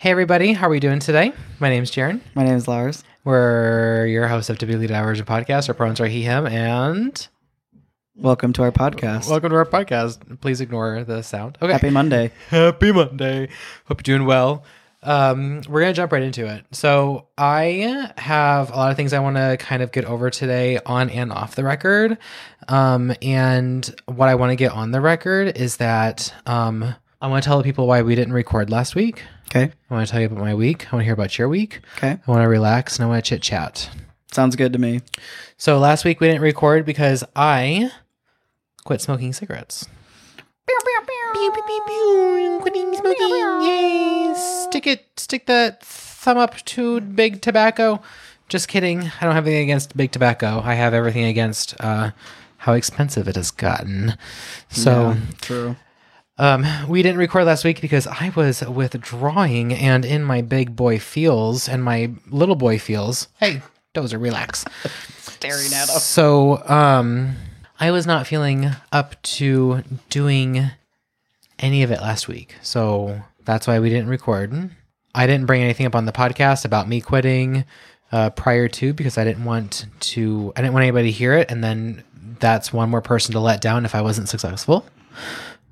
Hey, everybody. How are we doing today? My name's Jaron. My name is Larz. We're your hosts of Typically Divergent Podcast. Our pronouns are he, him, and Welcome to our podcast. welcome to our podcast. Please ignore the sound. Okay. Happy Monday. Happy Monday. Hope you're doing well. Um, we're gonna jump right into it. So I have a lot of things I want to kind of get over today on and off the record. Um, and what I want to get on the record is that um, I want to tell the people why we didn't record last week. Okay. I want to tell you about my week. I want to hear about your week. Okay. I want to relax and I want to chit chat. Sounds good to me. So last week we didn't record because I quit smoking cigarettes. Pew, pew, pew, pew. Quitting smoking. Yay. Stick it, stick that thumb up to big tobacco. Just kidding. I don't have anything against big tobacco. I have everything against uh, how expensive it has gotten. So Yeah, true. Um, we didn't record last week because I was withdrawing and in my big boy feels and my little boy feels. Hey, Dozer, relax. Staring at us. So, um, I was not feeling up to doing any of it last week. So that's why we didn't record. I didn't bring anything up on the podcast about me quitting uh, prior to because I didn't want to, I didn't want anybody to hear it. And then that's one more person to let down if I wasn't successful.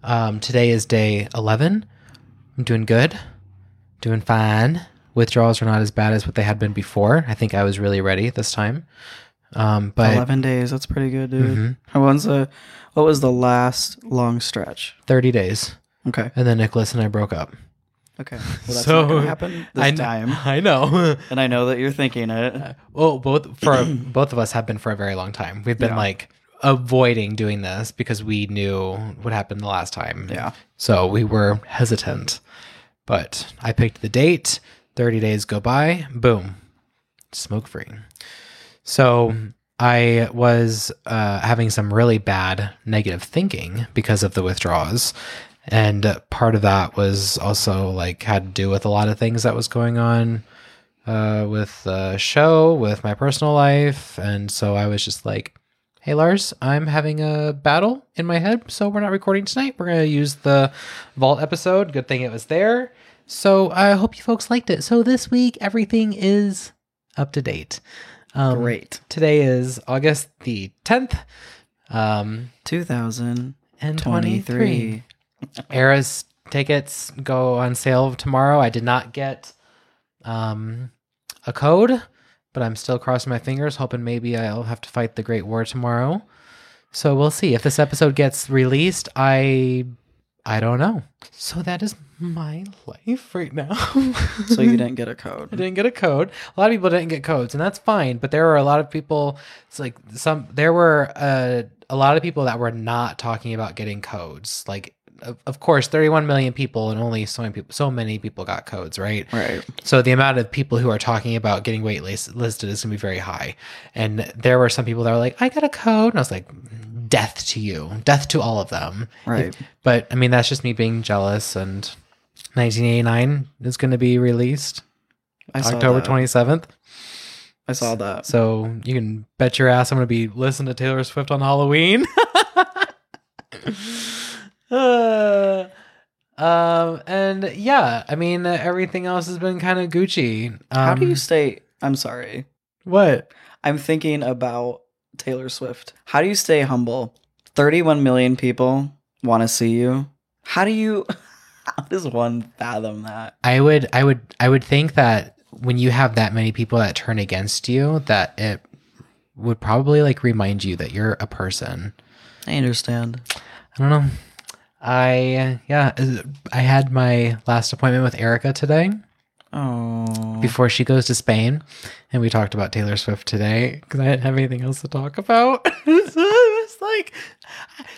Um, today is day 11. I'm doing good, doing fine. Withdrawals are not as bad as what they had been before. I think I was really ready this time. Um, but 11 days. That's pretty good, dude. Mm-hmm. How the, what was the last long stretch? 30 days. Okay. And then Nicholas and I broke up. Okay. Well, that's So, not going to happen this I, time. I know. And I know that you're thinking it. well, both for both of us have been for a very long time. We've been Yeah. like avoiding doing this because we knew what happened the last time. Yeah. So we were hesitant. But I picked the date. 30 days go by. Boom. Smoke free. So I was uh, having some really bad negative thinking because of the withdrawals. And part of that was also like had to do with a lot of things that was going on uh, with the show, with my personal life. And so I was just like, hey, Larz, I'm having a battle in my head. So we're not recording tonight. We're going to use the Vault episode. Good thing it was there. So I hope you folks liked it. So this week, everything is up to date. Um, Great. Today is August the 10th. Um, 2023. and 23. Era's tickets go on sale tomorrow. I did not get um, a code, but I'm still crossing my fingers, hoping maybe I'll have to fight the Great War tomorrow. So we'll see if this episode gets released. I I don't know. So that is my life right now. So you didn't get a code. I didn't get a code. A lot of people didn't get codes, and that's fine. But there were a lot of people. It's like some. There were uh, a lot of people that were not talking about getting codes. Like, of, of course, 31 million people, and only so many people. So many people got codes, right? Right. So the amount of people who are talking about getting wait list, listed is going to be very high. And there were some people that were like, "I got a code," and I was like, "Death to you, death to all of them." Right. But I mean, that's just me being jealous. And 1989 is going to be released. I saw October that. 27th. I saw that. So you can bet your ass I'm going to be listening to Taylor Swift on Halloween. Uh, um, and yeah, I mean, uh, everything else has been kind of Gucci. Um, How do you stay? I'm sorry. What? I'm thinking about Taylor Swift. How do you stay humble? 31 million people want to see you. How do you how does one fathom that? I would, I would, I would think that when you have that many people that turn against you, that it would probably like remind you that you're a person. I understand. I don't know. I yeah, uh, I had my last appointment with Erica today Oh. before she goes to Spain, and we talked about Taylor Swift today because I didn't have anything else to talk about. so I was like,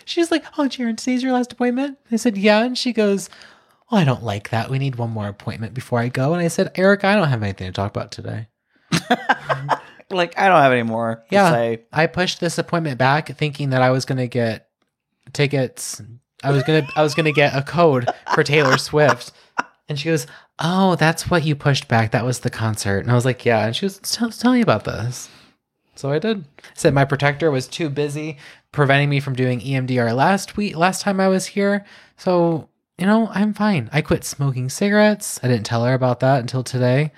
she's like, "Oh, Jaron, today's your last appointment." I said, "Yeah," and she goes, "Well, I don't like that. We need one more appointment before I go." And I said, "Erica, I don't have anything to talk about today." like I don't have any more Yeah. say. I pushed this appointment back thinking that I was going to get tickets. I was going to I was to get a code for Taylor Swift. And she goes, "Oh, that's what you pushed back. That was the concert." And I was like, "Yeah." And she was, "Tell, tell me about this." So I did. I said my protector was too busy preventing me from doing EMDR last week, last time I was here. So you know, I'm fine. I quit smoking cigarettes. I didn't tell her about that until today.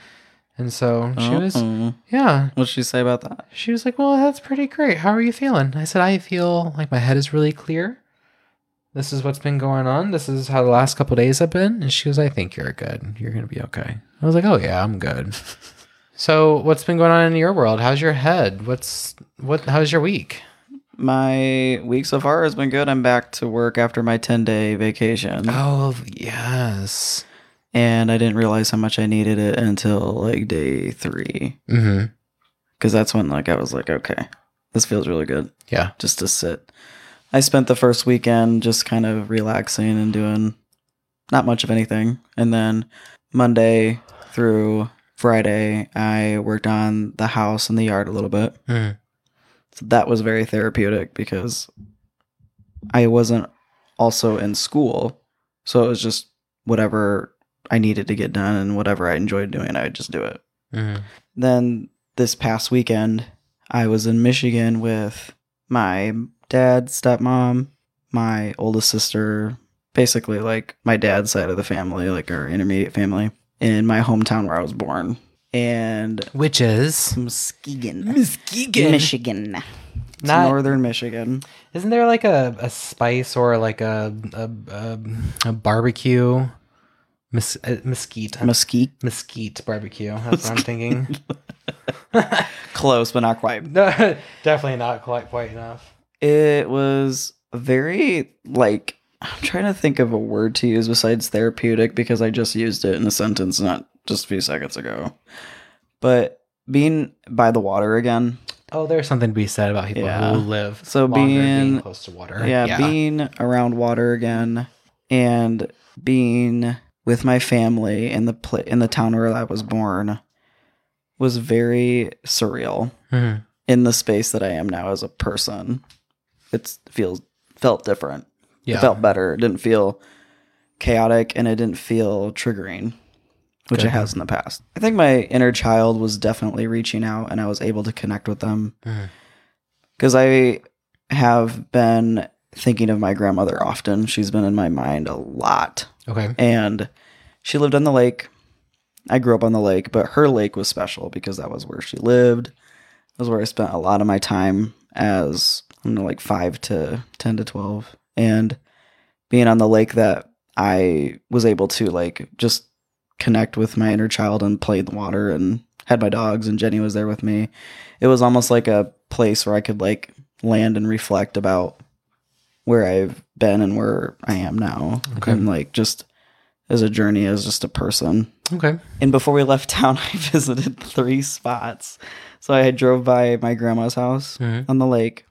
And so she was, Uh-oh. yeah, What'd she say about that? she was like, Well, that's pretty great. How are you feeling? I said, I feel like my head is really clear. This is what's been going on. This is how the last couple days have been. And she was, I think you're good. You're going to be okay. I was like, Oh, yeah, I'm good. so, what's been going on in your world? How's your head? What's, what, how's your week? My week so far has been good. I'm back to work after my 10 day vacation. Oh, yes. And I didn't realize how much I needed it until like day three. Mm-hmm. Because that's when like I was like, okay, this feels really good Yeah. just to sit. I spent the first weekend just kind of relaxing and doing not much of anything. And then Monday through Friday, I worked on the house and the yard a little bit. Mm. So that was very therapeutic because I wasn't also in school. So it was just whatever I needed to get done and whatever I enjoyed doing, I would just do it. Mm. Then this past weekend, I was in Michigan with my dad, stepmom, my oldest sister, basically like my dad's side of the family, like our intermediate family, in my hometown where I was born. And Which is Muskegon, Muskegon. Michigan. It's Not- northern Michigan. Isn't there like a, a spice or like a a, a, a barbecue mes- uh, mesquite Mesquite. mesquite barbecue? That's what I'm thinking. Close, but not quite. no, definitely not quite quite enough. It was very like I'm trying to think of a word to use besides therapeutic because I just used it in a sentence not just a few seconds ago. But being by the water again, Oh, there's something to be said about people Yeah. who live So longer being- close to water. yeah, being around water again and being with my family in the pla- in the town where I was born was very surreal. Mhm. in the space that I am now as a person. It feels felt different. yeah. It felt better. It didn't feel chaotic and it didn't feel triggering, which Good. it has in the past. I think my inner child was definitely reaching out and I was able to connect with them mm-hmm. because I have been thinking of my grandmother often. She's been in my mind a lot okay. and she lived on the lake. I grew up on the lake, but her lake was special because that was where she lived. That was where I spent a lot of my time as I don't know, like five to ten to twelve, and being on the lake that I was able to like just connect with my inner child and play in the water and had my dogs and Jenny was there with me. It was almost like a place where I could like land and reflect about where I've been and where I am now. Okay. And like just as a journey as just a person. Okay. And before we left town, I visited three spots. So I drove by my grandma's house Mhm. on the lake.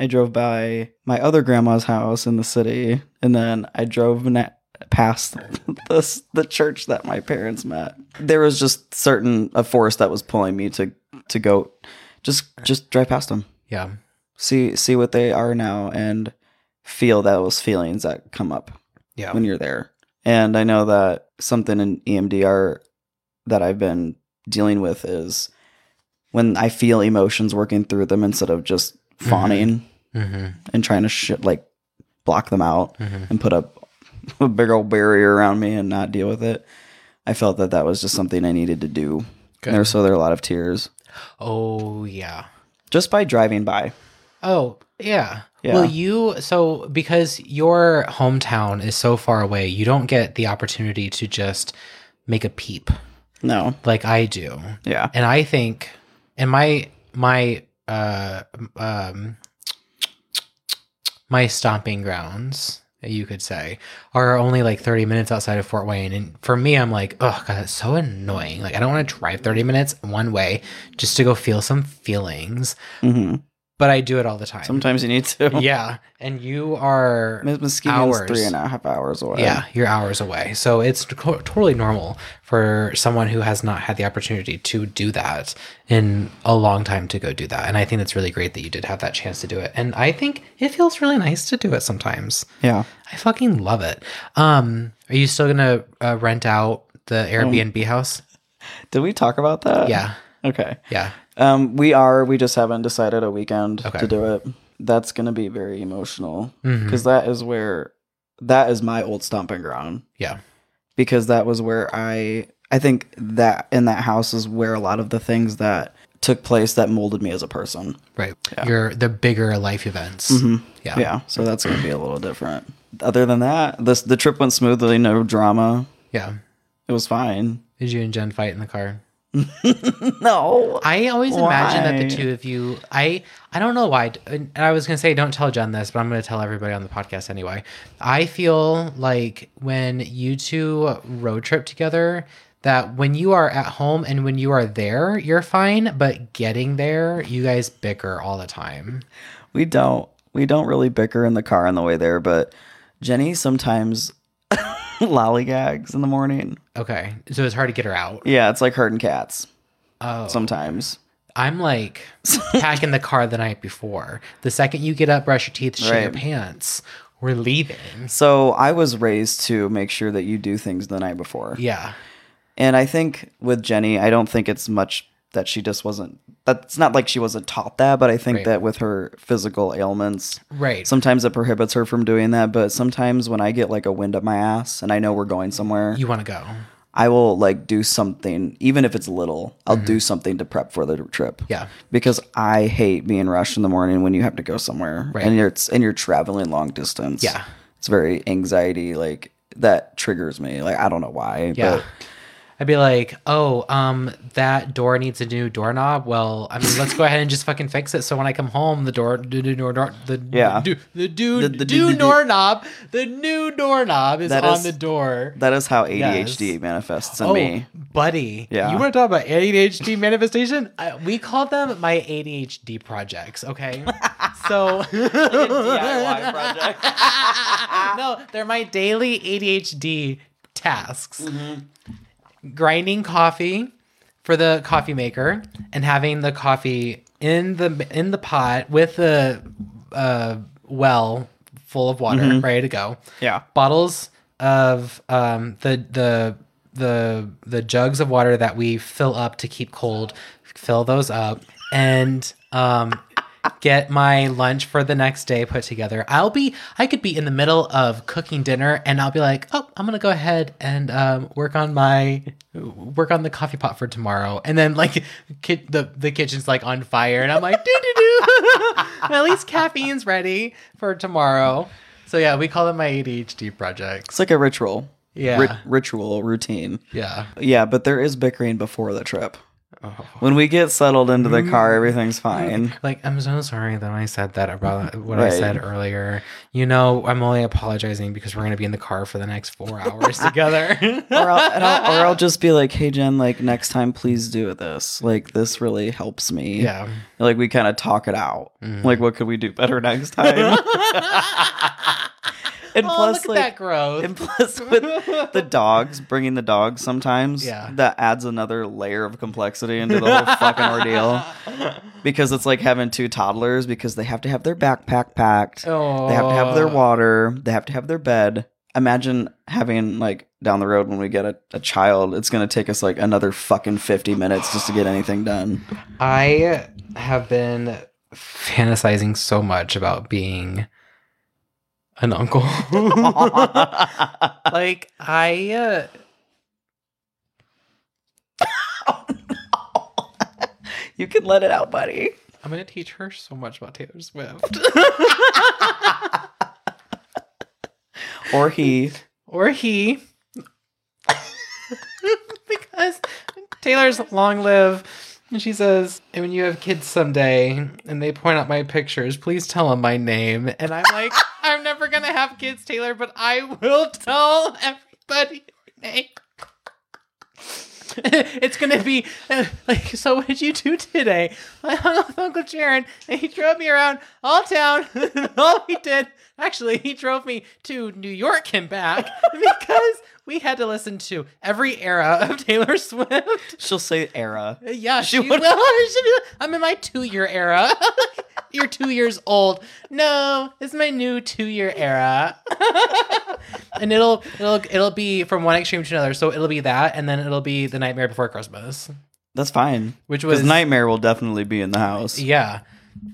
I drove by my other grandma's house in the city, and then I drove na- past the the church that my parents met. There was just certain a force that was pulling me to to go, just just drive past them, Yeah. see see what they are now, and feel those feelings that come up Yeah. when you're there. And I know that something in EMDR that I've been dealing with is when I feel emotions working through them instead of just fawning hmm and trying to sh- like block them out hmm and put up a big old barrier around me and not deal with it. I felt that that was just something I needed to do. There, so there are a lot of tears Oh yeah. just by driving by. Oh, yeah. Yeah. Well, you so because your hometown is so far away, you don't get the opportunity to just make a peep No, like I do. yeah, And I think and my my uh um my stomping grounds, you could say, are only like 30 minutes outside of Fort Wayne. And for me, I'm like, oh god, that's so annoying. Like I don't want to drive 30 minutes one way just to go feel some feelings. hmm But I do it all the time. sometimes you need to. yeah, and you are Hours. three and a half hours away. yeah, you're hours away. So it's to- totally normal for someone who has not had the opportunity to do that in a long time to go do that. And I think it's really great that you did have that chance to do it. And I think it feels really nice to do it sometimes. yeah. I fucking love it. Um, are you still gonna uh, rent out the Airbnb house? Did we talk about that? Yeah, Okay. yeah. Um, we are. We just haven't decided a weekend Okay. to do it. That's going to be very emotional because is where that is my old stomping ground Yeah. because that was where I I think that in that house is where a lot of the things that took place that molded me as a person. Right. Yeah. Your the bigger life events. Yeah. Yeah, so that's going to be a little different. Other than that, this the trip went smoothly, no drama. Yeah. It was fine. Did you and Jen fight in the car? No. I always imagine that the two of you, I, I don't know why. And I was gonna say don't tell Jen this, but I'm gonna tell everybody on the podcast anyway. I feel like when you two road trip together, that when you are at home and when you are there, you're fine. But getting there, you guys bicker all the time. We don't. We don't really bicker in the car on the way there, but Jenny sometimes lollygags in the morning. Okay, so it's hard to get her out. Yeah, it's like herding cats Oh, sometimes. I'm like packing the car the night before. The second you get up, brush your teeth, shit your Right. pants, we're leaving. So I was raised to make sure that you do things the night before. Yeah. And I think with Jenny, I don't think it's much that she just wasn't that's not like she wasn't taught that, but I think Right. that with her physical ailments, Right. sometimes it prohibits her from doing that. But sometimes when I get like a wind up my ass and I know we're going somewhere, you want to go. I will like do something, even if it's little, I'll do something to prep for the trip. Mm-hmm. Yeah. Because I hate being rushed in the morning when you have to go somewhere Right. and you're and you're traveling long distance. Yeah. It's very anxiety like that triggers me. Like I don't know why. Yeah. But I'd be like, oh, um, that door needs a new doorknob. Well, I mean, let's go ahead and just fucking fix it. So when I come home, the door, the new door, door the Yeah. the, the, do, The- the- do the- the- doorknob, the new doorknob is That on the door. that is how ADHD manifests in oh, me. buddy, Yeah. you want to talk about ADHD manifestation? I, we call them my ADHD projects. Okay, so DIY project. no, they're my daily ADHD tasks. Mm-hmm. Grinding coffee for the coffee maker and having the coffee in the in the pot with the uh, well full of water Mm-hmm. ready to go. Yeah. Bottles of um, the the the the jugs of water that we fill up to keep cold, fill those up and um get my lunch for the next day put together. I'll be I could be in the middle of cooking dinner and I'll be like, "Oh, I'm going to go ahead and um, work on my work on the coffee pot for tomorrow." And then like ki- the the kitchen's like on fire and I'm like, "Doo doo doo." At least caffeine's ready for tomorrow. So yeah, we call them my ADHD projects. It's like a ritual. Yeah. Rit- ritual routine. Yeah. Yeah, but there is bickering before the trip. Oh. When we get settled into the car, mm. everything's fine. Like, I'm so sorry that I said that about what I said earlier. You know, I'm only apologizing because we're going to be in the car for the next four hours together. or, I'll, I'll, or I'll just be like, "Hey Jen, like next time, please do this. Like this really helps me." yeah. like we kind of talk it out. Like, mm. what could we do better next time? and Oh, plus, look at that like, growth. and plus with the dogs, bringing the dogs sometimes, Yeah. that adds another layer of complexity into the whole fucking ordeal. Because it's like having two toddlers because they have to have their backpack packed, they have to have their Oh. water, they have to have their bed. Imagine having like down the road when we get a, a child, it's gonna take us like another fucking fifty minutes just to get anything done. I have been fantasizing so much about being an uncle. like, I. Uh, you can let it out, buddy. I'm going to teach her so much about Taylor Swift. Or he. or he because taylor's long live and she says and when you have kids someday and they point out my pictures please tell them my name. And i'm like i'm never gonna have kids taylor but i will tell everybody your name. It's gonna be uh, like so what did you do today? I hung out with uncle jaron and he drove me around all town. All he did actually he drove me to new york and back because we had to listen to every era of taylor swift She'll say era. yeah she, she will. Be like, i'm in my two-year era you're two years old no it's my new two-year era and it'll it'll it'll be from one extreme to another. So it'll be that, and then it'll be the Nightmare Before Christmas, That's fine. which was Nightmare will definitely be in the house. yeah.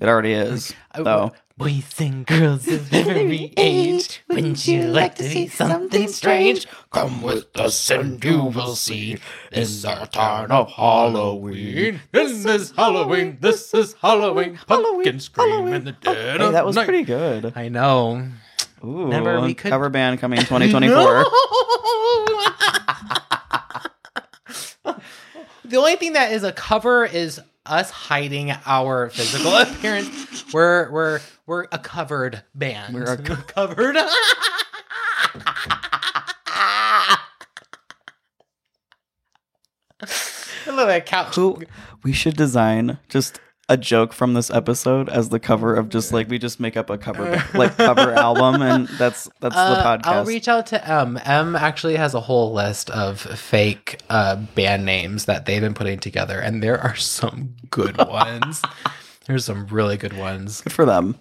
It already is. Though. Boys and girls of every age, wouldn't you like to see something strange? Come with us and you will see. This is our town of Halloween. This is Halloween. This is Halloween. Pumpkin scream in the dead oh, Hey, of that was night. pretty good. I know. Ooh, Remember, we could- cover band coming 2024. the only thing that is a cover is us hiding our physical appearance. We're we're we're a covered band. We're a co- covered. I love that couch. Who we should design just a joke from this episode as the cover of just like we just make up a cover like cover album and that's that's the Uh, podcast. I'll reach out to M. M actually has a whole list of fake uh, band names that they've been putting together, and there are some good ones. There's some really good ones. Good for them.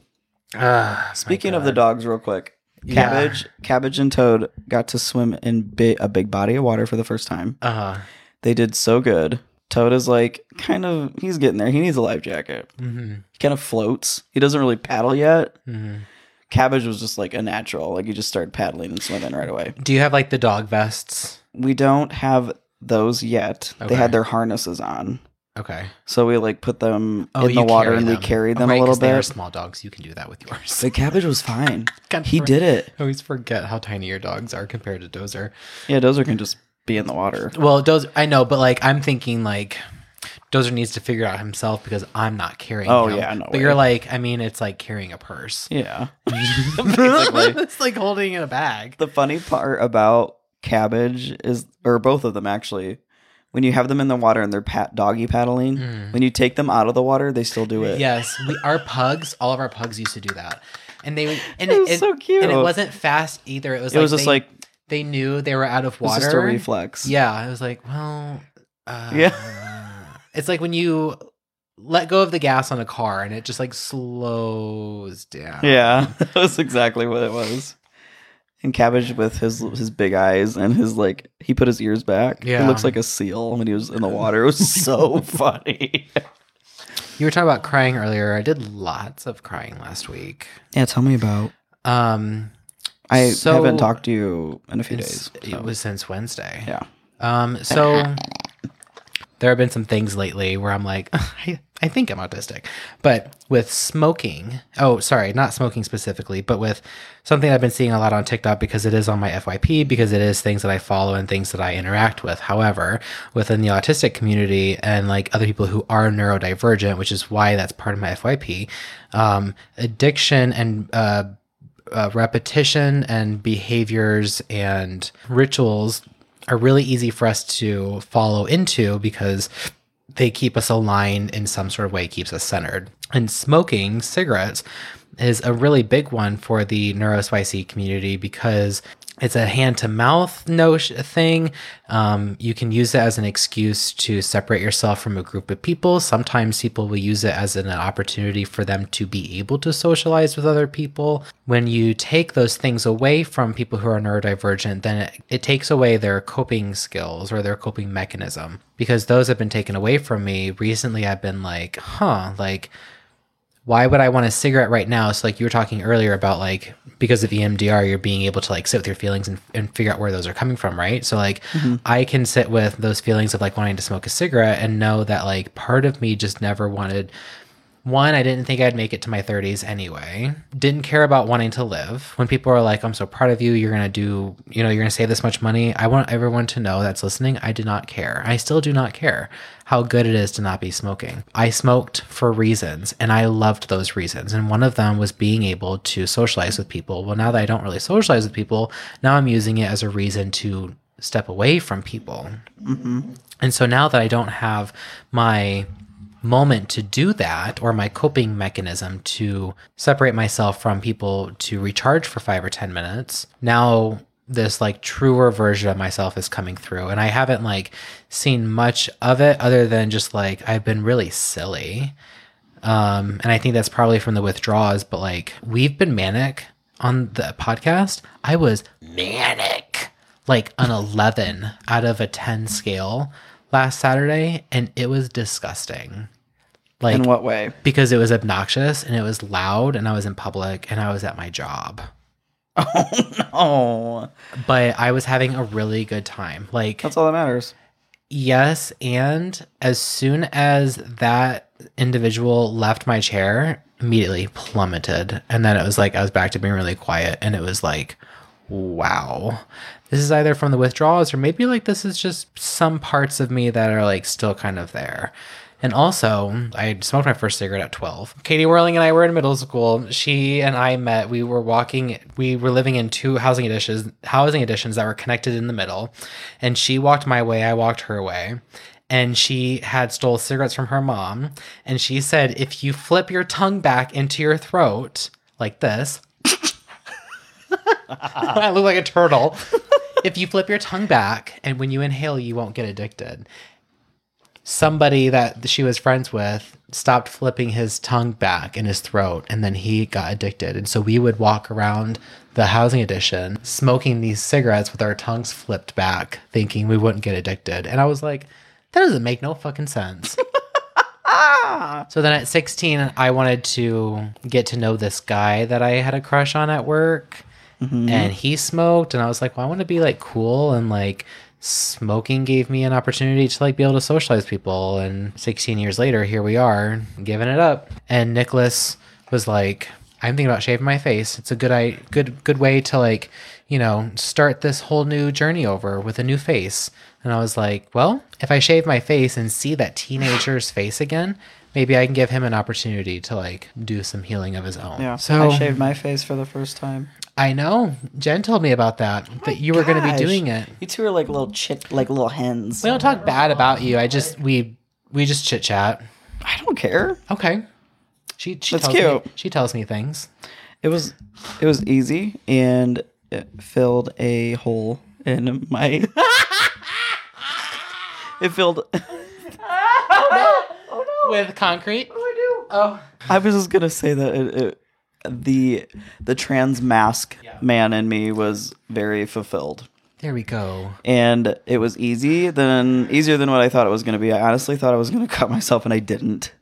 Ah, Speaking of the dogs, real quick, Yeah. Cabbage, Cabbage, and Toad got to swim in bi- a big body of water for the first time. Uh huh. They did so good. Toad is like kind of he's getting there. He needs a life jacket. mhm, He kind of floats. He doesn't really paddle yet. mhm. Cabbage was just like a natural. Like he just started paddling and swimming right away. Do you have like the dog vests? We don't have those yet. They had their harnesses on. Okay. So we like put them Oh, in the water and we them. carried Oh, them right, a little 'cause They are bit. small dogs. You can do that with yours. The cabbage was fine. He for- did it. I always forget how tiny your dogs are compared to Dozer. Yeah, Dozer can just be in the water. Well, Dozer, I know, but like I'm thinking like Dozer needs to figure out himself because I'm not carrying. Oh, him. yeah, no But way. you're like, I mean, it's like carrying a purse. Yeah. It's like holding in a bag. The funny part about cabbage is, or both of them actually, when you have them in the water and they're pat doggy paddling, Mm. when you take them out of the water, they still do it. Yes, we our pugs, all of our pugs used to do that, and they and It was so cute. and it wasn't fast either. It was It like was just they, like they knew they were out of water. just a reflex. Yeah, it was like, well, uh, Yeah. It's like when you let go of the gas on a car and it just like slows down. Yeah, that was exactly what it was. And cabbage with his his big eyes and his like he put his ears back. Yeah. He looks like a seal when he was in the water. It was so funny. You were talking about crying earlier. I did lots of crying last week. Yeah, tell me about. Um, I So- haven't talked to you in a few days. it was since Wednesday. yeah. Um, so there have been some things lately where I'm like, I, I think I'm autistic. But with smoking, oh, sorry, not smoking specifically, but with something I've been seeing a lot on TikTok because it is on my FYP, because it is things that I follow and things that I interact with. However, within the autistic community and like other people who are neurodivergent, which is why that's part of my FYP, um, addiction and, uh, uh, repetition and behaviors and rituals are really easy for us to follow into because they keep us aligned in some sort of way, keeps us centered. And smoking cigarettes is a really big one for the neurospicy community because it's a hand to mouth no thing. Um, you can use it as an excuse to separate yourself from a group of people. Sometimes people will use it as an opportunity for them to be able to socialize with other people. When you take those things away from people who are neurodivergent, then it, it takes away their coping skills or their coping mechanism because those have been taken away from me. Recently, I've been like, huh, like, why would I want a cigarette right now? So like you were talking earlier about like because of EMDR, you're being able to like sit with your feelings and, and figure out where those are coming from, right? So like mm-hmm. I can sit with those feelings of like wanting to smoke a cigarette and know that like part of me just never wanted one, I didn't think I'd make it to my 30s anyway. Didn't care about wanting to live. When people are like, I'm so proud of you, you're going to do, you know, you're going to save this much money. I want everyone to know that's listening, I did not care. I still do not care how good it is to not be smoking. I smoked for reasons and I loved those reasons. And one of them was being able to socialize with people. Well, now that I don't really socialize with people, now I'm using it as a reason to step away from people. Mm-hmm. And so now that I don't have my moment to do that or my coping mechanism to separate myself from people to recharge for five or 10 minutes, now this like truer version of myself is coming through. And I haven't like seen much of it other than just like I've been really silly. Um, and I think that's probably from the withdrawals, but like we've been manic on the podcast. I was manic, like an 11 out of a 10 scale last Saturday, and it was disgusting. Like In what way? because it was obnoxious and it was loud and I was in public and I was at my job. Oh, no. But I was having a really good time. Like that's all that matters. Yes, and as soon as that individual left my chair, immediately plummeted. And then it was like I was back to being really quiet and it was like, wow. This is either from the withdrawals or maybe like this is just some parts of me that are like still kind of there. And also, I smoked my first cigarette at 12. Katie Whirling and I were in middle school. She and I met. We were walking, we were living in two housing additions, housing additions that were connected in the middle. And she walked my way, I walked her way. And she had stole cigarettes from her mom. And she said, if you flip your tongue back into your throat like this, I look like a turtle. if you flip your tongue back and when you inhale, you won't get addicted somebody that she was friends with stopped flipping his tongue back in his throat and then he got addicted. And so we would walk around the housing addition smoking these cigarettes with our tongues flipped back thinking we wouldn't get addicted. And i was like that doesn't make no fucking sense. So then at 16 i wanted to get to know this guy that i had a crush on at work mm-hmm. and he smoked and i was like well i want to be like cool and like smoking gave me an opportunity to like be able to socialize people and 16 years later here we are giving it up and nicholas was like i'm thinking about shaving my face it's a good i good good way to like you know start this whole new journey over with a new face and i was like well if i shave my face and see that teenager's face again maybe i can give him an opportunity to like do some healing of his own Yeah. so I shaved my face for the first time. I know jen told me about that oh that you were going to be doing it You two are like little chick, like little hens. we don't talk bad about you. I just we we just chit chat. I don't care. Okay. She she That's tells me cute. she tells me things. It was it was easy and it filled a hole in my It filled oh, no. Oh, no. With concrete. Oh. I was just gonna say that it, it, the the trans mask man in me was very fulfilled, There we go. and it was easy than easier than what I thought it was gonna be. I honestly thought I was gonna cut myself, and I didn't.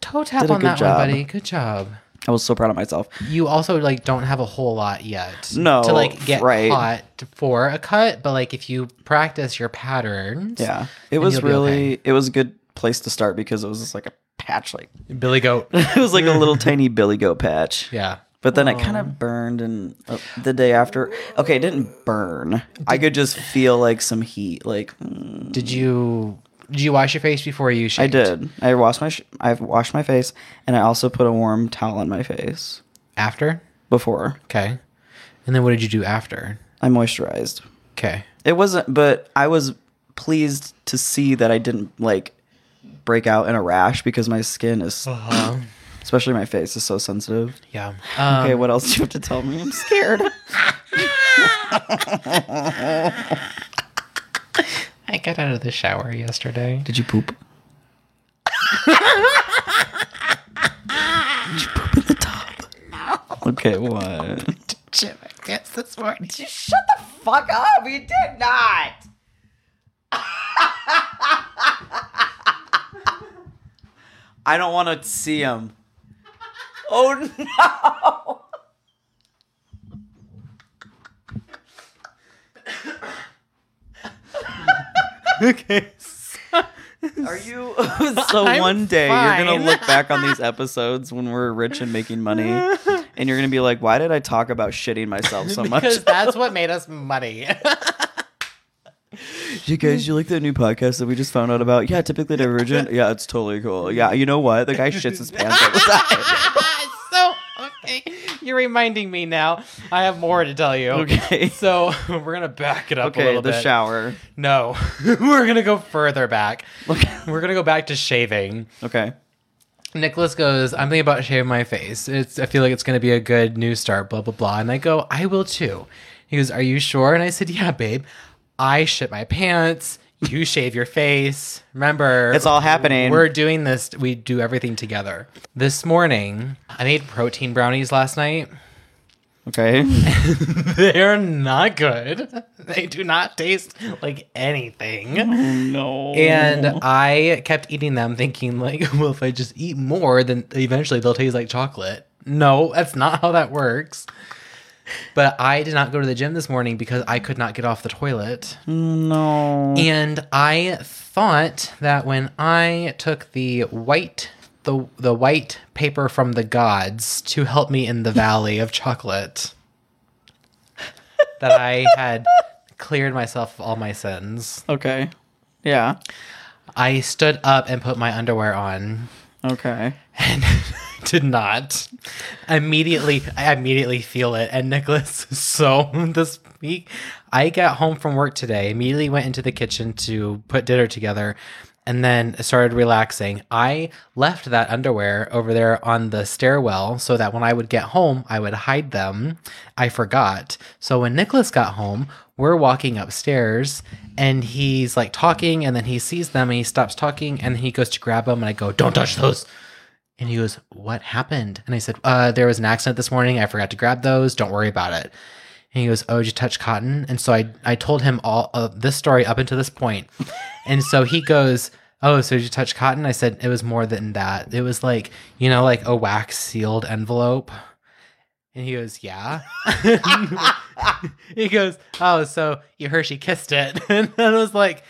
Toe tap Did a on good that job. one, buddy. Good job. I was so proud of myself. You also like don't have a whole lot yet. No, To like get right. caught for a cut, but like if you practice your patterns. Yeah, it was you'll be really it was a good place to start because it was just like a patch, like Billy Goat. it was like a little tiny billy goat patch. Yeah. But then it kind of burned, and uh, the day after, okay, it didn't burn. I could just feel like some heat. Like mm, Did you did you wash your face before you I shaved? did. I washed my sh- I've washed my face, and I also put a warm towel on my face After? before Okay. And then what did you do after? I moisturized. Okay. It wasn't, but I was pleased to see that I didn't like break out in a rash because my skin is, Uh-huh. especially my face, is so sensitive. Yeah. Um, Okay, what else do you have to tell me? I'm scared. I got out of the shower yesterday. Did you poop? Did you poop in the tub? No. Okay, what? Jim, I guess this morning. You Shut the fuck up! You did not. I don't want to see him. Oh no! Okay. Are you so I'm one day you're gonna look back on these episodes when we're rich and making money, and you're gonna be like, "Why did I talk about shitting myself so much?" Because that's what made us money. You guys, you like the new podcast that we just found out about? Yeah, typically divergent. Yeah, it's totally cool. Yeah, you know what? The guy shits his pants all the time. so okay, you're reminding me now. I have more to tell you. Okay. So we're gonna back it up a Okay, little the bit. shower. No, we're gonna go further back. Okay. We're gonna go back to shaving. Okay. Nicholas goes, I'm thinking about shaving my face. It's I feel like it's gonna be a good new start, blah blah blah. And I go, I will too. He goes, Are you sure? And I said, Yeah, babe. I shit my pants. You shave your face. Remember, It's all happening. We're doing this. We do everything together. This morning, I made protein brownies last night. Okay. They're not good. They do not taste like anything. no. And I kept eating them thinking like, well, if I just eat more, then eventually they'll taste like chocolate. No, that's not how that works. But I did not go to the gym this morning because I could not get off the toilet. no. And I thought that when I took the white the the white paper from the gods to help me in the valley of chocolate that I had cleared myself of all my sins. Okay. Yeah. I stood up and put my underwear on Okay. and did not. Immediately I immediately feel it. And Nicholas so this week I got home from work today, immediately went into the kitchen to put dinner together and then started relaxing. I left that underwear over there on the stairwell so that when I would get home, I would hide them. I forgot. So when Nicholas got home, we're walking upstairs and he's like talking and then he sees them and he stops talking and he goes to grab them and I go, "Don't touch those." And he goes, What happened? And I said, uh, There was an accident this morning. I forgot to grab those. Don't worry about it. And he goes, Oh, did you touch cotton? And so I, I told him all of this story up until this point. And so he goes, Oh, so did you touch cotton? I said, It was more than that. It was like, you know, like a wax sealed envelope. And he goes, Yeah. he goes, Oh, so you Hershey kissed it. And I was like,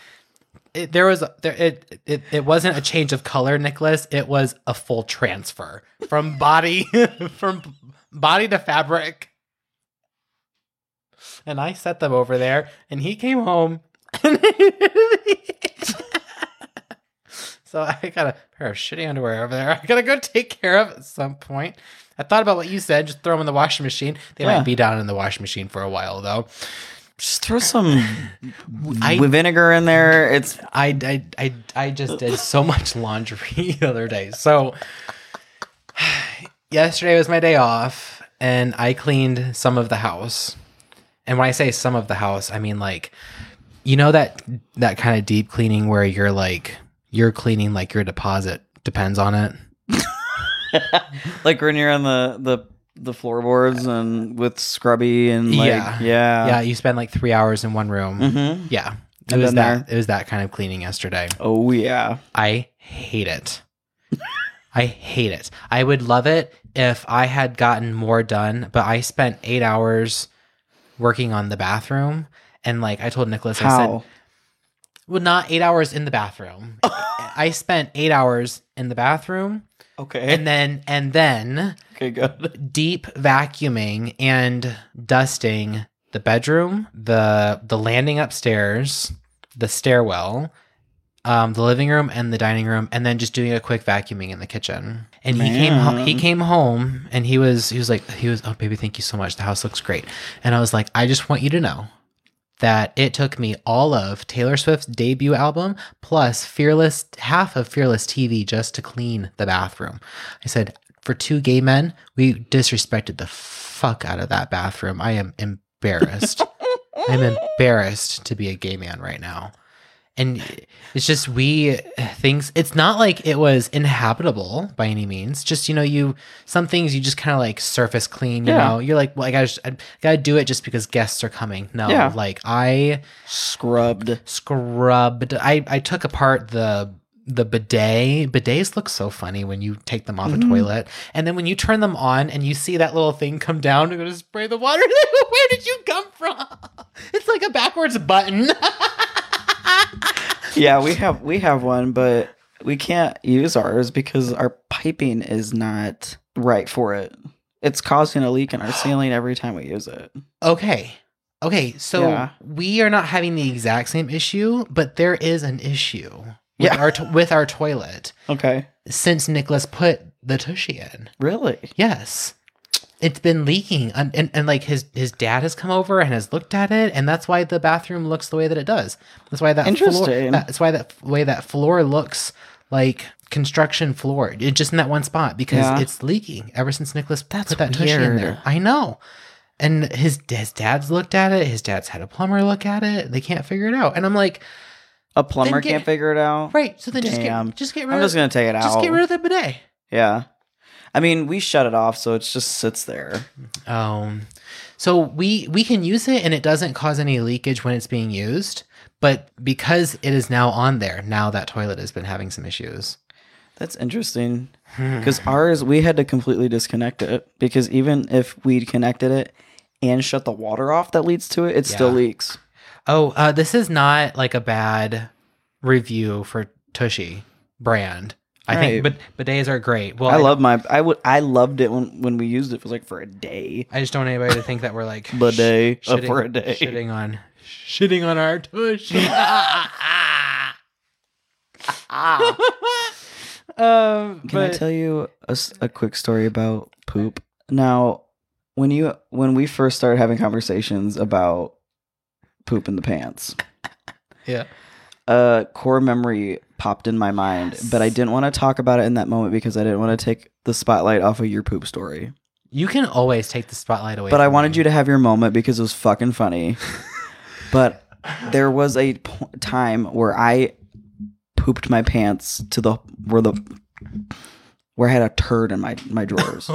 it, there was there it, it it wasn't a change of color, Nicholas. It was a full transfer from body from body to fabric. And I set them over there, and he came home. so I got a pair of shitty underwear over there. I gotta go take care of at some point. I thought about what you said, just throw them in the washing machine. They Yeah. might be down in the washing machine for a while though. Just throw some I- vinegar in there. It's I, I, I, I just did so much laundry the other day. So yesterday was my day off and I cleaned some of the house. And when I say some of the house, I mean like you know that that kind of deep cleaning where you're like you're cleaning like your deposit depends on it. like when you're on the the the floorboards and with scrubby and like Yeah. yeah yeah, you spend like 3 hours in one room. Mhm. Yeah. It I've was that it was that kind of cleaning yesterday. Oh yeah. I hate it. I hate it. I would love it if I had gotten more done, but I spent eight hours working on the bathroom. And like I told Nicholas, I said, well, not eight hours in the bathroom. I spent eight hours in the bathroom Okay. and then, and then okay, good. deep vacuuming and dusting the bedroom, the the landing upstairs, the stairwell, um, the living room and the dining room, and then just doing a quick vacuuming in the kitchen. And he came ho- he came home and he was he was like he was oh baby thank you so much the house looks great and I was like I just want you to know that it took me all of Taylor Swift's debut album plus Fearless half of Fearless TV just to clean the bathroom. I said for two gay men, we disrespected the fuck out of that bathroom. I am embarrassed. I'm embarrassed to be a gay man right now. And it's just we things it's not like it was inhabitable by any means. Just you know, you some things you just kind of like surface clean, you Yeah. know. You're like, well, I gotta I gotta do it just because guests are coming. No, Yeah. like I Scrubbed. scrubbed. I I took apart the the bidet. Bidets look so funny when you take them off Mhm. a toilet, and then when you turn them on and you see that little thing come down to go to spray the water. Where did you come from? It's like a backwards button. Yeah, we have we have one, but we can't use ours because our piping is not right for it. It's causing a leak in our ceiling every time we use it. okay. Okay, so Yeah. we are not having the exact same issue, but there is an issue with Yeah. our to- with our toilet Okay. since Nicholas put the tushy in. Really? Yes. It's been leaking and, and, and like his his dad has come over and has looked at it and that's why the bathroom looks the way that it does. That's why that floor Interesting. that's why that way that floor looks like construction floor. It just in that one spot because Yeah. it's leaking ever since Nicholas That's put that tushy in there. I know. And his his dad's looked at it, his dad's had a plumber look at it. They can't figure it out. And I'm like, A plumber get- can't figure it out. right, so then just get just get rid I'm of just gonna take it just out. Just get rid of the bidet. yeah. I mean, we shut it off, so it just sits there. Um, So we we can use it and it doesn't cause any leakage when it's being used, but because it is now on there, now that toilet has been having some issues. That's interesting. Because ours, we had to completely disconnect it because even if we'd connected it and shut the water off that leads to it, it still leaks. Oh, uh, this is not like a bad review for Tushy brand. I think, but bidets are great. Well, I love my. I would. I loved it when when we used it. It was like for a day. I just don't want anybody to think that we're like Bidet sh- uh, for a day. shitting on, shitting on our Tushy. um, Can I tell you a quick story about poop? Now, when you when we first started having conversations about poop in the pants, yeah. a core memory popped in my mind, but I didn't want to talk about it in that moment because I didn't want to take the spotlight off of your poop story. You can always take the spotlight away. But I wanted me. you to have your moment because it was fucking funny. but there was a po- time where I pooped my pants to the where the where I had a turd in my my drawers.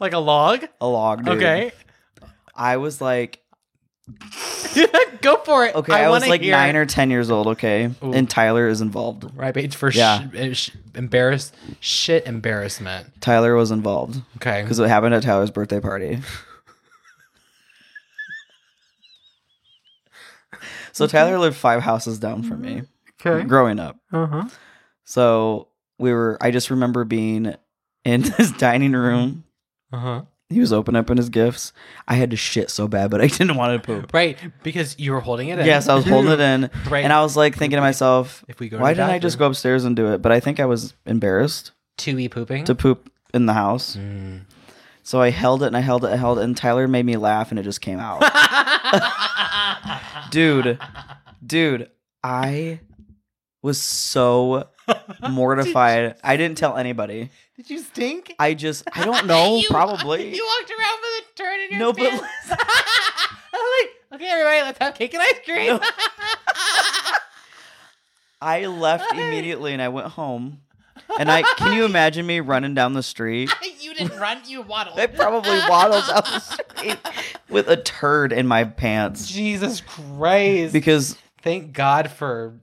like a log. a log, dude. Okay, I was like, go for it. okay, I, was wanna like hear nine it. or ten years old. Okay, Ooh. and Tyler is involved. right page for Yeah. sh- sh- embarrass shit embarrassment. Tyler was involved Okay, because it happened at Tyler's birthday party. so Tyler lived five houses down from me okay, growing up. uh huh. So we were. I just remember being in this dining room. Uh huh. He was opening up in his gifts. I had to shit so bad, but I didn't want to poop. Right, because you were holding it in. Yes, I was holding it in, Right. and I was like thinking to myself, if we go, to "Why the didn't I just go upstairs and do it?" But I think I was embarrassed to be pooping? to poop in the house, Mm. so I held it and I held it, I held it, and Tyler made me laugh, and it just came out. dude, dude, I was so mortified. I didn't tell anybody. Did you stink? I just, I don't know, You- probably. You walked around with a turn in your No, but pants. I'm like, okay, everybody, let's have cake and ice cream. No. I left immediately and I went home. And I can you imagine me running down the street? you didn't run, you waddled. I probably waddled down the street with a turd in my pants Jesus Christ. because Thank God for.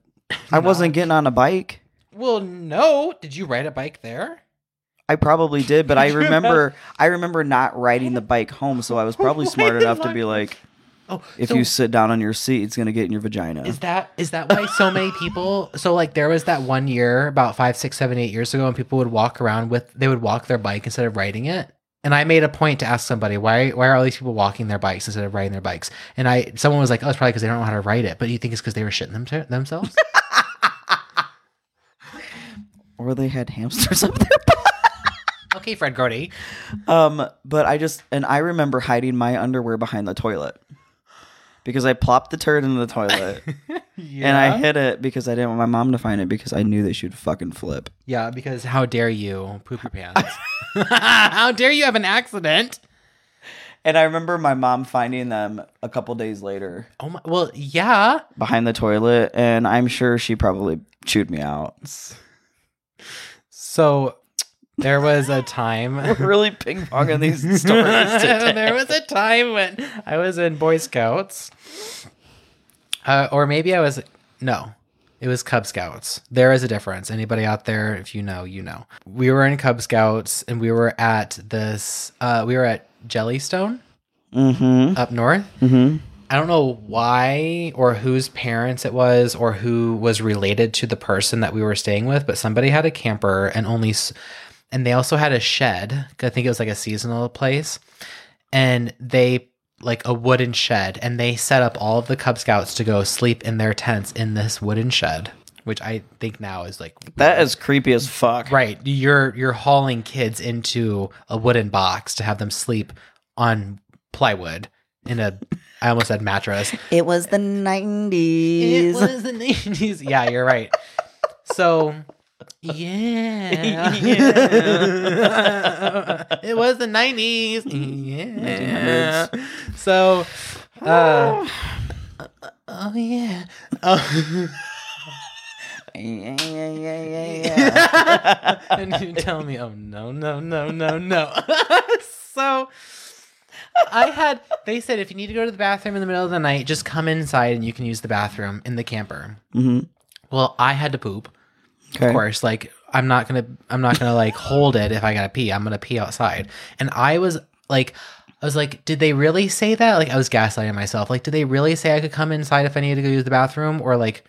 I wasn't getting on a bike. Well, no. Did you ride a bike there? I probably did, but I remember I remember not riding the bike home, so I was probably smart enough to be like, Oh, if so you sit down on your seat, it's gonna get in your vagina. is that is that why so many people? So like there was that one year about five, six, seven, eight years ago, and people would walk around with they would walk their bike instead of riding it. And I made a point to ask somebody why why are all these people walking their bikes instead of riding their bikes? And I someone was like, oh, it's probably because they don't know how to ride it. But you think it's because they were shitting them themselves? or they had hamsters up there. okay, Fred Gordy. Um, but I just and I remember hiding my underwear behind the toilet because I plopped the turd into the toilet and I hid it because I didn't want my mom to find it because I knew that she'd fucking flip. Yeah, because how dare you poop your pants? how dare you have an accident? And I remember my mom finding them a couple days later Oh my! Well, yeah. behind the toilet, and I'm sure she probably chewed me out. So there was a time. We're really ping ponging these stories today. there was a time when I was in Boy Scouts, uh, or maybe I was no, it was Cub Scouts. There is a difference. Anybody out there, if you know, you know. We were in Cub Scouts, and we were at this. Uh, we were at Jellystone Mm-hmm. up north. Mm-hmm. I don't know why or whose parents it was or who was related to the person that we were staying with, but somebody had a camper and only, and they also had a shed. I think it was like a seasonal place, and they like a wooden shed, and they set up all of the Cub Scouts to go sleep in their tents in this wooden shed, which I think now is like That is creepy as fuck. right. You're you're hauling kids into a wooden box to have them sleep on plywood in a. I almost said mattress. It was the 90s. It was the 90s. Yeah, you're right. So, yeah. it was the 90s. Yeah. So, uh, oh, yeah. Oh. yeah, yeah, yeah, yeah, yeah. and you tell me, oh, no, no, no, no, no. so, I had. They said if you need to go to the bathroom in the middle of the night, just come inside and you can use the bathroom in the camper. Mm-hmm. Well, I had to poop. Okay. Of course, like I'm not gonna. I'm not gonna like hold it if I gotta pee. I'm gonna pee outside. And I was like. I was like, did they really say that? Like, I was gaslighting myself. Like, did they really say I could come inside if I needed to go use the bathroom, or like,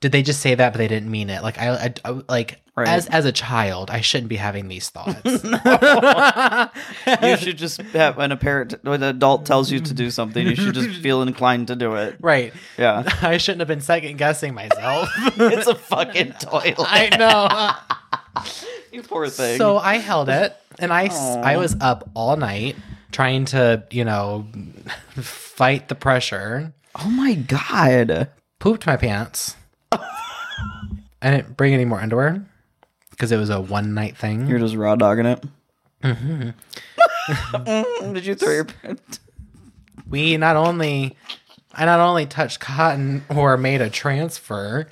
did they just say that but they didn't mean it? Like, I, I, I- like Right. as as a child, I shouldn't be having these thoughts. You should just have when a parent, when an adult tells you to do something, you should just feel inclined to do it. right. Yeah. I shouldn't have been second guessing myself. it's a fucking toilet. I know. you poor thing. So I held it, and i Aw. I was up all night trying to you know fight the pressure. oh my god. Pooped my pants. I didn't bring any more underwear because it was a one night thing. You're just raw dogging it. Mm-hmm. Did you throw your pants? we not only I not only touched cotton or made a transfer,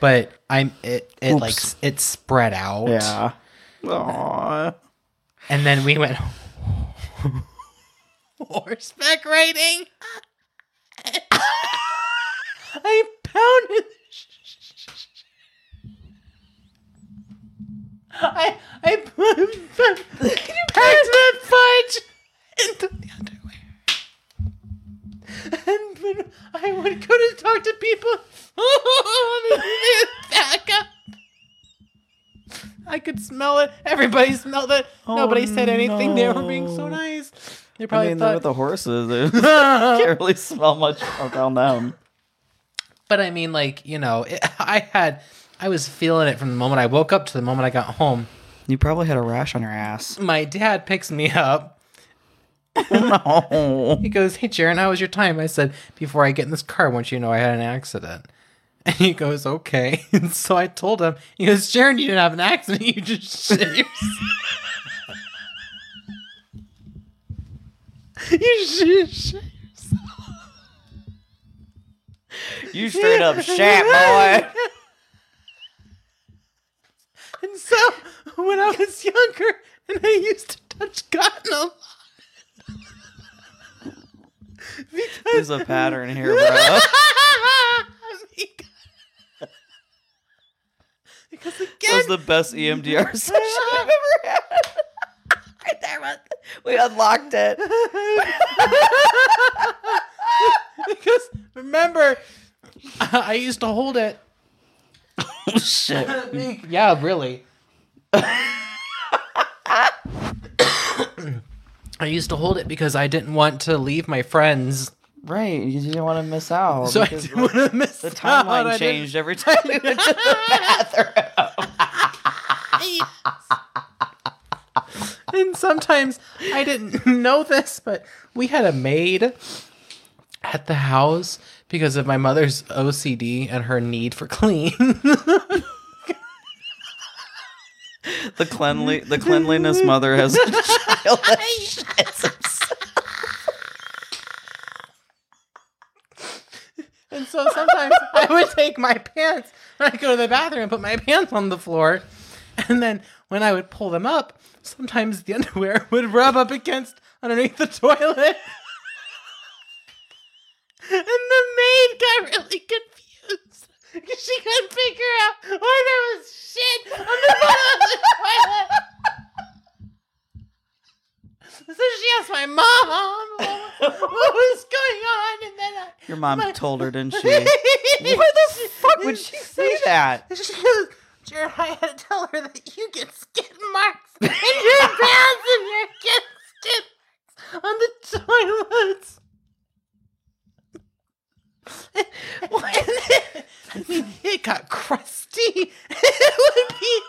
but I'm it it like Oops. s- it spread out. Yeah. Aww. And then we went horseback riding. I pounded. I I packed the fudge into the underwear, and when I would go to talk to people, back up. I could smell it. Everybody smelled it. Oh, Nobody said anything. They were being so nice. They I probably mean, they're with the horses. They can't really smell much around them. but I mean, like you know, it, I had, I was feeling it from the moment I woke up to the moment I got home. You probably had a rash on your ass. My dad picks me up. no. He goes, "Hey, Jaron, how was your time?" I said, "Before I get in this car, once you to know I had an accident." And he goes, "Okay." And so I told him. He goes, "Jaron, you didn't have an accident. You just shit yourself." you shit You straight up shat, boy. And so when I was younger and I used to touch cotton a lot. because There's a pattern here, bro. because again, That was the best EMDR session I've ever had. right there, man. we unlocked it. because remember, I used to hold it. Oh shit! yeah, really. I used to hold it because I didn't want to leave my friends, Right, you didn't want to miss out. so I didn't want to miss the timeline didn't- changed every time we went to the bathroom. and sometimes I didn't know this, but we had a maid at the house because of my mother's OCD and her need for clean. The cleanly, the cleanliness mother has a child that shits himself. and so sometimes I would take my pants and I'd go to the bathroom and put my pants on the floor. And then when I would pull them up, sometimes the underwear would rub up against underneath the toilet. and the maid got really confused because she couldn't figure out why there was shit on the bottom of the toilet. So she asked my mom what was going on, and then I, Your mom my- told her, didn't she? Why the fuck would she say that? She goes, Jaron, I had to tell her that you get skid marks in your pants and you get skid marks on the toilets. I mean, it got crusty. It would be.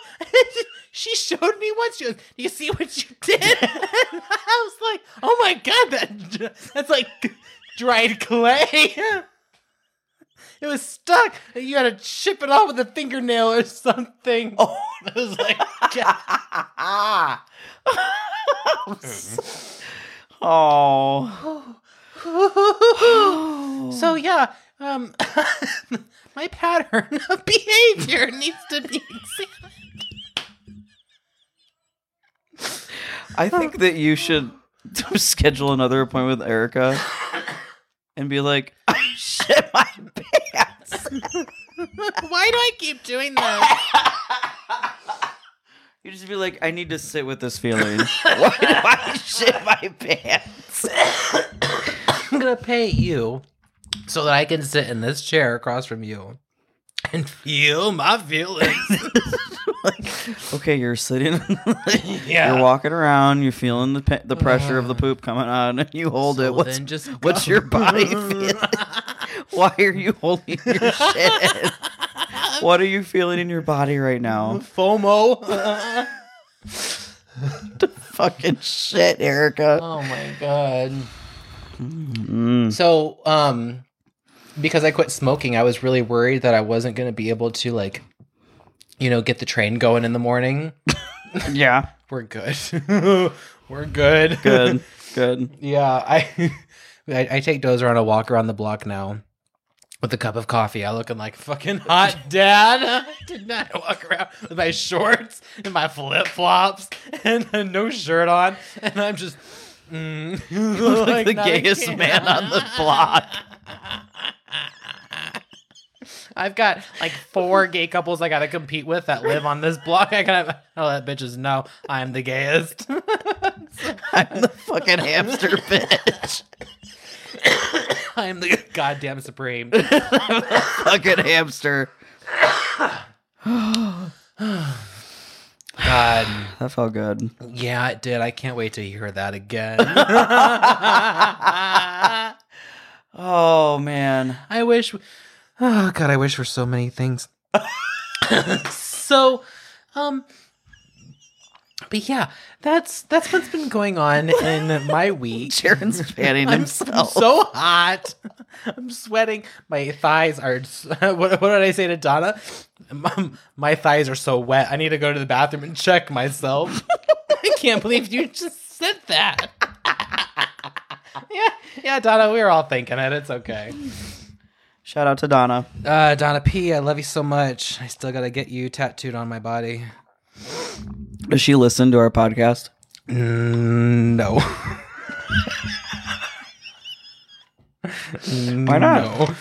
She showed me once. She goes, "Do you see what you did?" And I was like, "Oh my god, that that's like dried clay." It was stuck. You had to chip it off with a fingernail or something. Oh, I was like, oh. oh. so yeah, um, my pattern of behavior needs to be examined. I think that you should schedule another appointment with Erica and be like, I shit my pants. Why do I keep doing this? You just be like, I need to sit with this feeling. Why do I shit my pants? I'm gonna pay you so that I can sit in this chair across from you and feel my feelings. like, okay, you're sitting, Yeah. you're walking around, you're feeling the pa- the pressure of the uh, poop coming on, and you hold it. What's just what's go. your body feeling? Why are you holding your shit? What are you feeling in your body right now? FOMO. The fucking shit, Erica. oh my god. Mm. So, um, because I quit smoking, I was really worried that I wasn't going to be able to like, you know, get the train going in the morning. Yeah, We're good. We're good. good, good. yeah, I, I I take Dozer on a walk around the block now. With a cup of coffee, I looking like fucking hot dad. I did not walk around with my shorts and my flip flops and no shirt on, and I'm just mm, Like the gayest kid. man on the block. I've got like four gay couples I gotta compete with that live on this block. I gotta oh let bitches know I'm the gayest. I'm the fucking hamster bitch. I'm the goddamn supreme. fucking hamster. God. That felt good. Yeah, it did. I can't wait to hear that again. Oh man. I wish. Oh God, I wish for so many things. so, um, but yeah, that's that's what's been going on in my week. Jaron's fanning I'm, I'm himself. so hot. I'm sweating. My thighs are. What, what did I say to Donna? My, my thighs are so wet. I need to go to the bathroom and check myself. I can't believe you just said that. yeah, yeah, Donna. We were all thinking it. It's okay. Shout out to Donna. Uh, Donna P, I love you so much. I still gotta get you tattooed on my body. Does she listen to our podcast? Mm, no. Why not? No.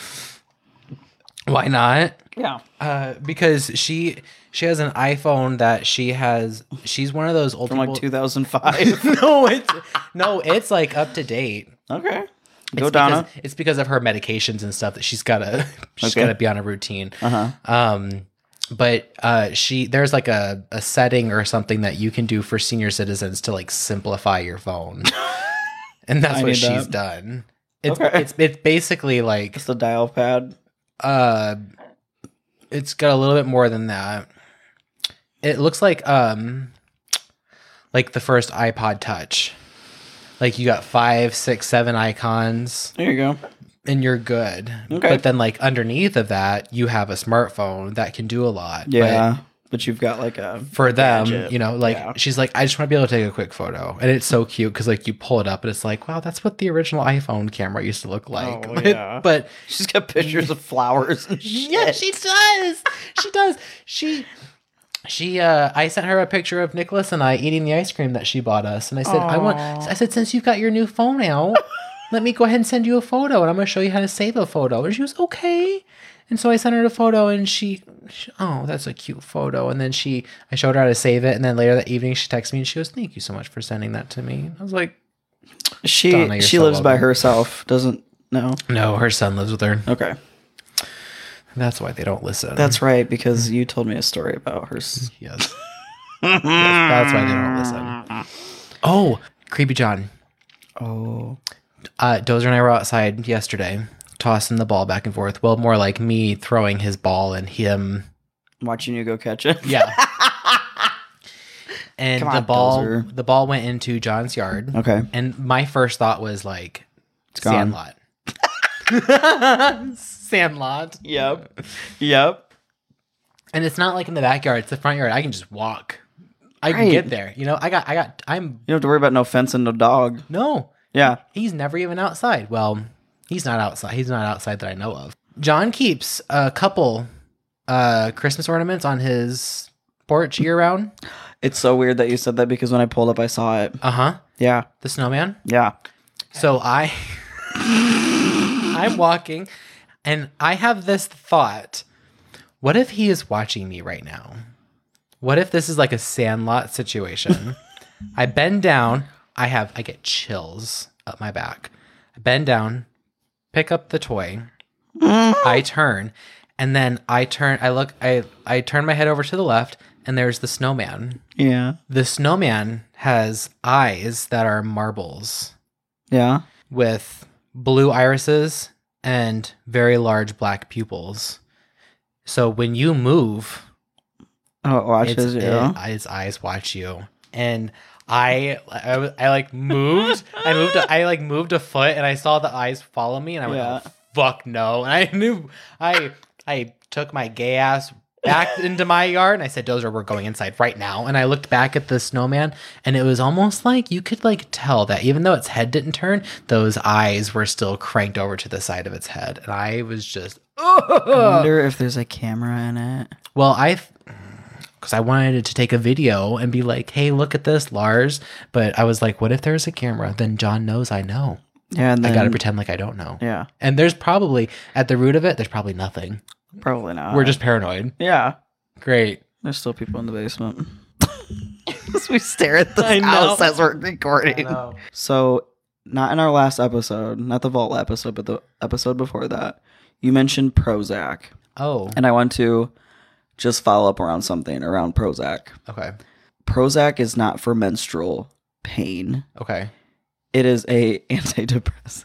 Why not? Yeah. Uh, because she she has an iPhone that she has. She's one of those old From people. like 2005. no, it's no, it's like up to date. okay. Go It's Donna. Because, it's because of her medications and stuff that she's gotta she's Okay. gotta be on a routine. Uh huh. Um, but uh, she there's like a, a setting or something that you can do for senior citizens to like simplify your phone, and that's I what she's that. done. It's Okay. it's it's basically like It's the dial pad. uh, it's got a little bit more than that. It looks like um, like the first iPod Touch. Like you got five, six, seven icons There you go. And you're good. Okay. But then like underneath of that, you have a smartphone that can do a lot. Yeah. But, you've got like a. for them, Gadget. you know, like Yeah. she's like, I just want to be able to take a quick photo, and it's so cute because like you pull it up and it's like, wow, that's what the original iPhone camera used to look like. Oh, but, yeah. but She's got pictures of flowers and shit. yeah, she does. She does. She she uh I sent her a picture of Nicholas and I eating the ice cream that she bought us, and I said, I want. I said, since you've got your new phone out, let me go ahead and send you a photo, and I'm gonna show you how to save a photo. And she was okay. And so I sent her the photo, and she, she, oh, that's a cute photo. And then she, I showed her how to save it, and then later that evening she texted me and she goes, "Thank you so much for sending that to me." I was like, She Donna, she so lives by herself. Doesn't no. "No, her son lives with her. Okay. That's why they don't listen." That's right because you told me a story about her. Yes. Yes, that's why they don't listen. Oh, creepy John. Oh. Uh, Dozer and I were outside yesterday, tossing the ball back and forth. Well, more like me throwing his ball and him. Watching you go catch it. Yeah. and Come the on, ball, Dozer. the ball went into John's yard. Okay. And my first thought was like, gone. Sandlot. Sandlot. Yep. Yep. And it's not like in the backyard; it's the front yard. I can just walk. I can Right. get there. You know, I got, I got, I'm You don't have to worry about no fence and no dog. no. Yeah. He's never even outside. Well, he's not outside. He's not outside that I know of. John keeps a couple uh, Christmas ornaments on his porch year round? It's so weird that you said that because when I pulled up, I saw it. Uh huh. Yeah, The snowman. yeah. So I I'm walking and I have this thought. What if he is watching me right now? What if this is like a sandlot situation? I bend down, I have I get chills up my back. I bend down, pick up the toy, I turn, and then I turn I look I I turn my head over to the left and there's the snowman. Yeah, The snowman has eyes that are marbles yeah. with blue irises and very large black pupils. So when you move, Oh, it watches its, you. it- its eyes watch you. And I, I, I like moved. I moved. A, I like moved a foot, and I saw the eyes follow me, and I went, oh, Yeah. oh, "Fuck no!" And I knew. I I took my gay ass back into my yard, and I said, "Dozer, we're going inside right now." And I looked back at the snowman, and it was almost like you could like tell that even though its head didn't turn, those eyes were still cranked over to the side of its head, and I was just. I wonder if there's a camera in it. Well, I, because I wanted to take a video and be like, "Hey, look at this, Larz." But I was like, "What if there's a camera? Then John knows I know. Yeah, and I got to pretend like I don't know." Yeah, And there's probably at the root of it, there's probably nothing. probably not. We're just paranoid. yeah. Great. There's still people in the basement. As we stare at the I know. house as we're recording. So, not in our last episode, not the vault episode, but the episode before that, you mentioned Prozac, Oh, and I want to just follow up around something around Prozac. okay. Prozac is not for menstrual pain. Okay. It is a antidepressant.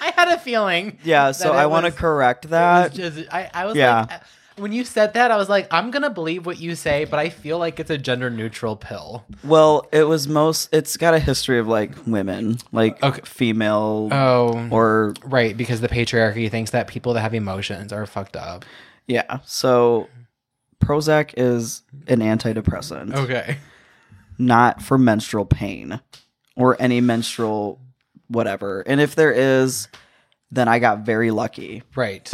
I had a feeling. Yeah, so I want to correct that. just, I, I was Yeah. like, when you said that, I was like, I'm gonna believe what you say, but I feel like it's a gender neutral pill. Well, it was most. It's got a history of like women, like Okay. female Oh, or right, because the patriarchy thinks that people that have emotions are fucked up. yeah. So Prozac is an antidepressant, Okay. not for menstrual pain or any menstrual whatever. And if there is, then I got very lucky. Right.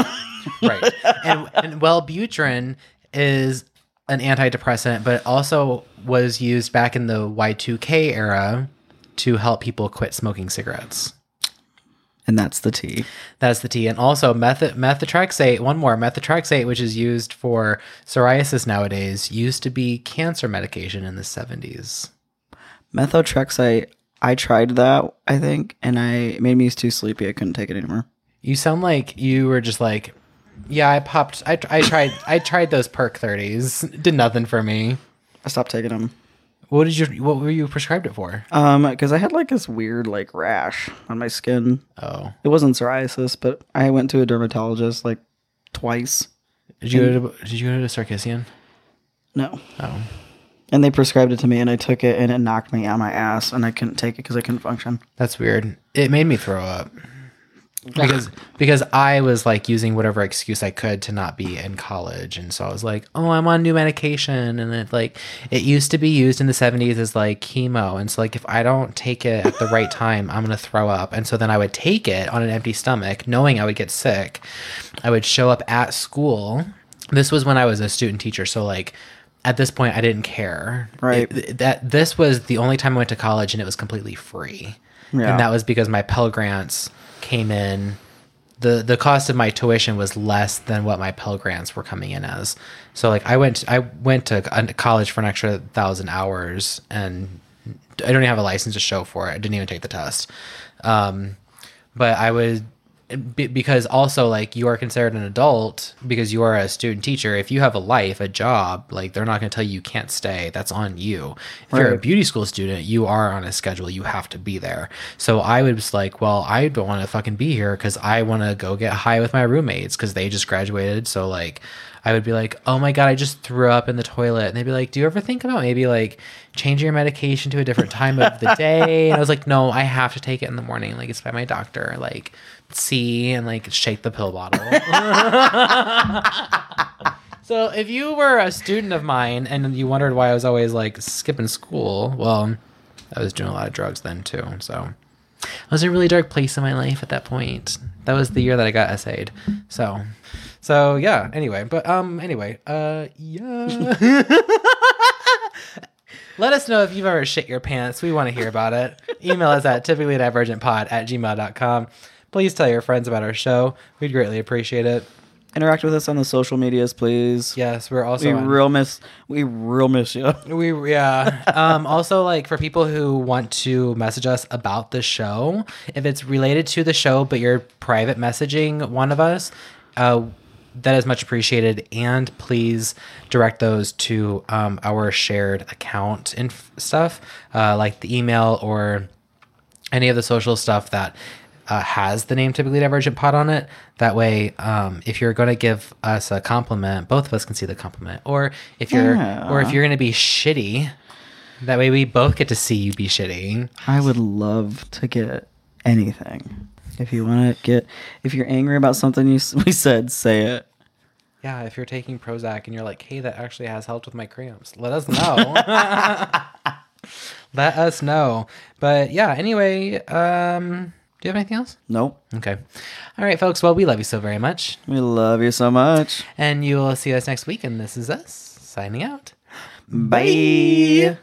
right. And, and Wellbutrin is an antidepressant, but it also was used back in the Y2K era to help people quit smoking cigarettes. And that's the T. That's the T. And also meth- methotrexate, one more, methotrexate, which is used for psoriasis nowadays, used to be cancer medication in the 70s. Methotrexate. I tried that, I think, and I it made me too sleepy. I couldn't take it anymore. You sound like you were just like, yeah, I popped, I, I tried, I tried those perk 30s. Did nothing for me. I stopped taking them. What did you, what were you prescribed it for? Um, because I had like this weird like rash on my skin. Oh. It wasn't psoriasis, but I went to a dermatologist like twice. Did you go to, did you go to Sarkissian? No. Oh. And they prescribed it to me, and I took it, and it knocked me on my ass, and I couldn't take it because I couldn't function. That's weird. It made me throw up. Because because I was like using whatever excuse I could to not be in college and so I was like, "Oh, I'm on new medication." And it like it used to be used in the 70s as like chemo and so like if I don't take it at the right time, I'm going to throw up. And so then I would take it on an empty stomach knowing I would get sick. I would show up at school. This was when I was a student teacher, so like at this point I didn't care. Right. It- that this was the only time I went to college and it was completely free Yeah. and that was because my Pell Grants came in. the The cost of my tuition was less than what my Pell Grants were coming in as. So like I went I went to college for an extra thousand hours, and I don't even have a license to show for it. I didn't even take the test. Um, but I would be- because also like you are considered an adult because you are a student teacher. If you have a life a job like they're not going to tell you you can't stay. That's on you. If you're a beauty school student you are on a schedule. You have to be there. So i was like well i don't want to fucking be here because i want to go get high with my roommates because they just graduated. So like i would be like oh my god i just threw up in the toilet. And they'd be like do you ever think about maybe like changing your medication to a different time of the day? And i was like no i have to take it in the morning like it's by my doctor. Like see and like shake the pill bottle So if you were a student of mine and you wondered why I was always like skipping school, well, I was doing a lot of drugs then too. So I was in a really dark place in my life at that point. That was the year that I got essayed. So So yeah. Anyway, but um. Anyway. Uh. Yeah. Let us know if you've ever shit your pants. We want to hear about it. Email us at typicallydivergentpod at gmail.com. Please tell your friends about our show. We'd greatly appreciate it. Interact with us on the social medias, please. Yes, we're also we on- real miss we real miss you. We yeah. Um, also, like for people who want to message us about the show, if it's related to the show, but you're private messaging one of us, uh, that is much appreciated. And please direct those to um, our shared account and f- stuff, uh, like the email or any of the social stuff that uh, has the name typically divergent pod on it that way um, if you're going to give us a compliment both of us can see the compliment or if you're Yeah. or if you're going to be shitty that way we both get to see you be shitty I would love to get anything. If you want to get if you're angry about something you we said, say it. yeah if you're taking prozac and you're like hey that actually has helped with my cramps let us know let us know but yeah anyway um do you have anything else Nope. okay all right folks well we love you so very much We love you so much. And you will see us next week. And this is us signing out. Bye.